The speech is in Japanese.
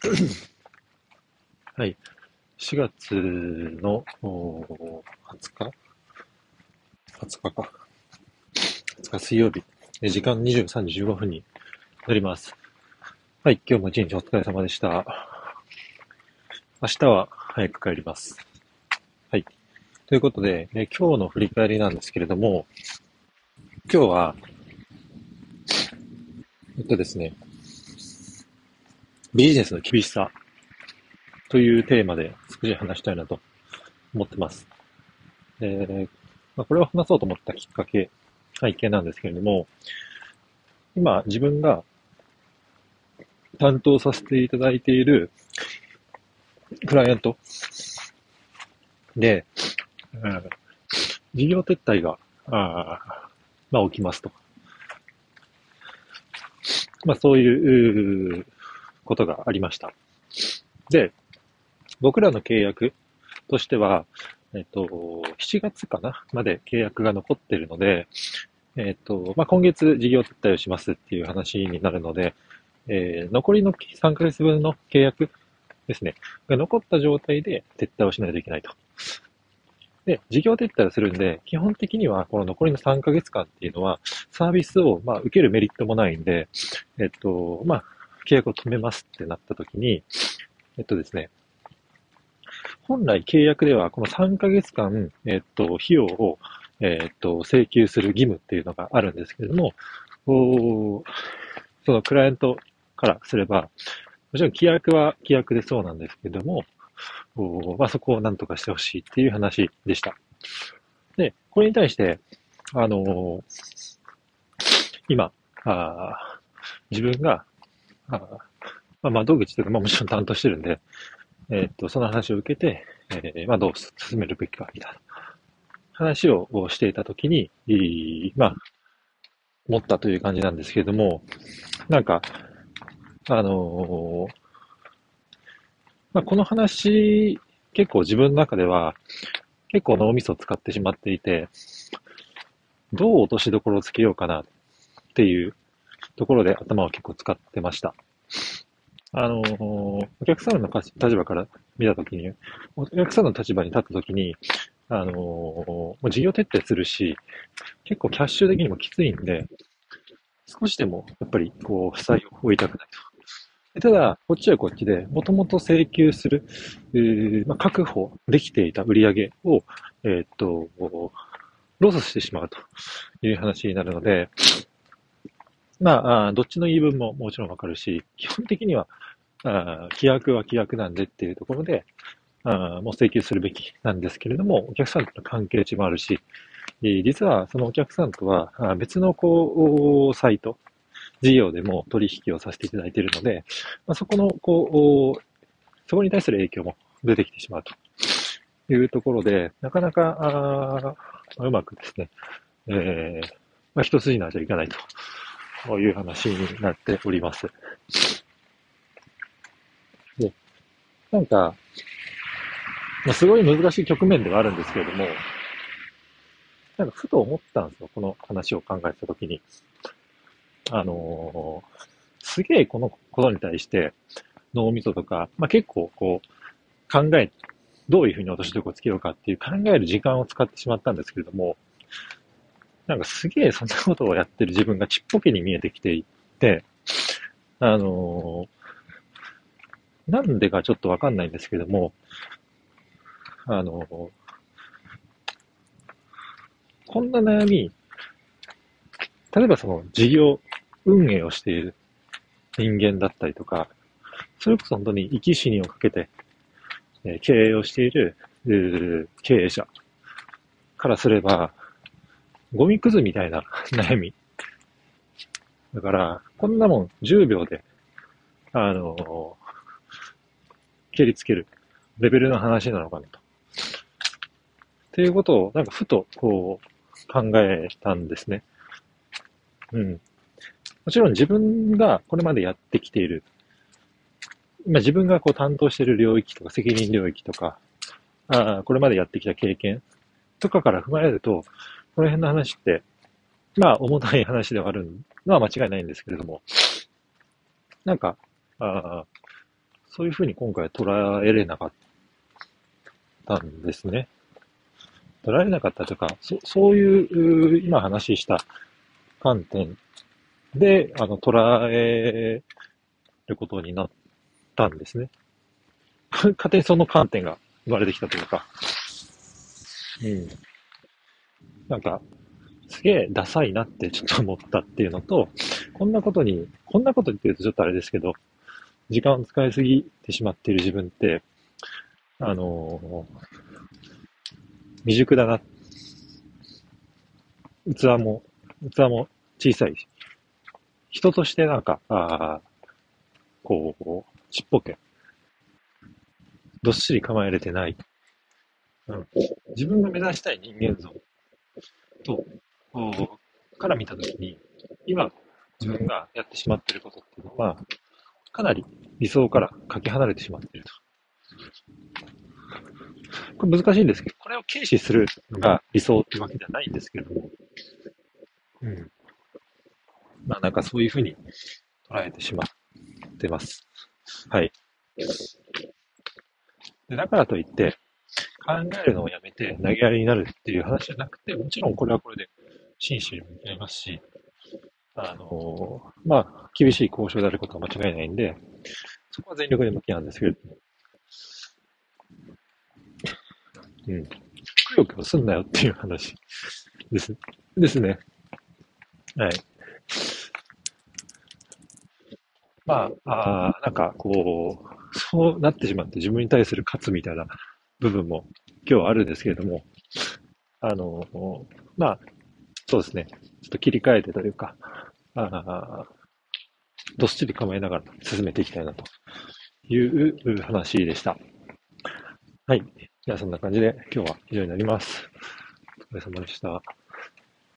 はい。4月の20日 ?20 日か。20日水曜日。時間23時15分になります。はい。今日も一日お疲れ様でした。明日は早く帰ります。はい。ということで、え今日の振り返りなんですけれども、今日は、えっとですね、ビジネスの厳しさというテーマで少し話したいなと思ってます。え、まあ、これを話そうと思ったきっかけ、背景なんですけれども、今自分が担当させていただいているクライアントで、うん、事業撤退が、あまあ、起きますと。まあ、そういうことがありました。で、僕らの契約としては、えっと、7月かなまで契約が残ってるので、えっと、まあ、今月事業撤退をしますっていう話になるので、えー、残りの3ヶ月分の契約ですね、が残った状態で撤退をしないといけないと。で、事業撤退をするんで、基本的にはこの残りの3ヶ月間っていうのは、サービスを、まあ、受けるメリットもないんで、えっと、まあ、契約を止めますってなった時に、えっとですね、本来契約ではこの3ヶ月間、えっと、費用を、えっと、請求する義務っていうのがあるんですけれども、そのクライアントからすれば、もちろん規約は規約でそうなんですけれども、まあ、そこを何とかしてほしいっていう話でした。で、これに対して、あのー、今、あ自分が、まあ、窓口というか、まあ、もちろん担当してるんで、えー、っと、その話を受けて、えー、まあ、どう進めるべきか、みたいな。話をしていたときに、まあ、思ったという感じなんですけれども、なんか、あのー、まあ、この話、結構自分の中では、結構脳みそを使ってしまっていて、どう落としどころをつけようかなっていうところで頭を結構使ってました。あの、お客さんの立場から見たときに、お客さんの立場に立ったときに、あの、もう事業徹底するし、結構キャッシュ的にもきついんで、少しでもやっぱりこう、負債を負いたくないと。ただ、こっちはこっちで、もともと請求する、えー、まあ、確保できていた売り上げを、えー、っと、ロスしてしまうという話になるので、まあ、どっちの言い分ももちろんわかるし、基本的には、あ規約は規約なんでっていうところで、あもう請求するべきなんですけれども、お客さんとの関係値もあるし、実はそのお客さんとは別のこう、サイト、事業でも取引をさせていただいているので、まあ、そこの、こう、そこに対する影響も出てきてしまうというところで、なかなか、あうまくですね、えー、まあ、一筋縄じゃいかないとという話になっております。で、なんか、まあ、すごい難しい局面ではあるんですけれども、なんかふと思ったんですよ、この話を考えたときに。あのー、すげえこのことに対して脳みそとか、まあ、結構こう考え、どういうふうに落としどころつけようかっていう考える時間を使ってしまったんですけれども、なんかすげえそんなことをやってる自分がちっぽけに見えてきていて、あのー、なんでかちょっとわかんないんですけども、あのー、こんな悩み、例えばその事業運営をしている人間だったりとか、それこそ本当に生き死にをかけて、え経営をしている経営者からすれば、ゴミくずみたいな悩み。だから、こんなもん10秒で、あの蹴りつけるレベルの話なのかなと。っていうことを、なんかふと、こう、考えたんですね。うん。もちろん自分がこれまでやってきている、まあ、自分がこう担当している領域とか責任領域とか、あこれまでやってきた経験とかから踏まえると、この辺の話って、まあ重たい話ではあるのは間違いないんですけれども、なんか、あそういうふうに今回捉えれなかったんですね。捉えれなかったというか、そそういう、今話した観点で、あの、捉えることになったんですね。勝手にその観点が生まれてきたというか、うん。なんか、すげえダサいなってちょっと思ったっていうのと、こんなことに、こんなこと言ってるとちょっとあれですけど、時間を使いすぎてしまっている自分って、あのー、未熟だな。器も、器も小さいし、人としてなんか、あこう、ちっぽけ。どっしり構えれてない。うん、自分が目指したい人間像と、から見たときに、今、自分がやってしまっていることっていうのは、かなり理想からかけ離れてしまっていると。これ難しいんですけど、これを軽視するのが理想っていうわけではないんですけれども、うん。まあなんかそういうふうに捉えてしまってます。はい。でだからといって、考えるのをやめて投げやりになるっていう話じゃなくて、もちろんこれはこれで真摯に向き合いますし、あの、まあ、厳しい交渉であることは間違いないんで、そこは全力で向き合うんですけれども、うん。くよくよすんなよっていう話です。ですね。はい。まあ、あなんかこう、そうなってしまって自分に対する勝つみたいな部分も今日はあるんですけれども、あの、まあ、そうですね。ちょっと切り替えてというか、あどっしり構えながら進めていきたいなという話でした。はい。じゃあそんな感じで今日は以上になります。お疲れ様でした。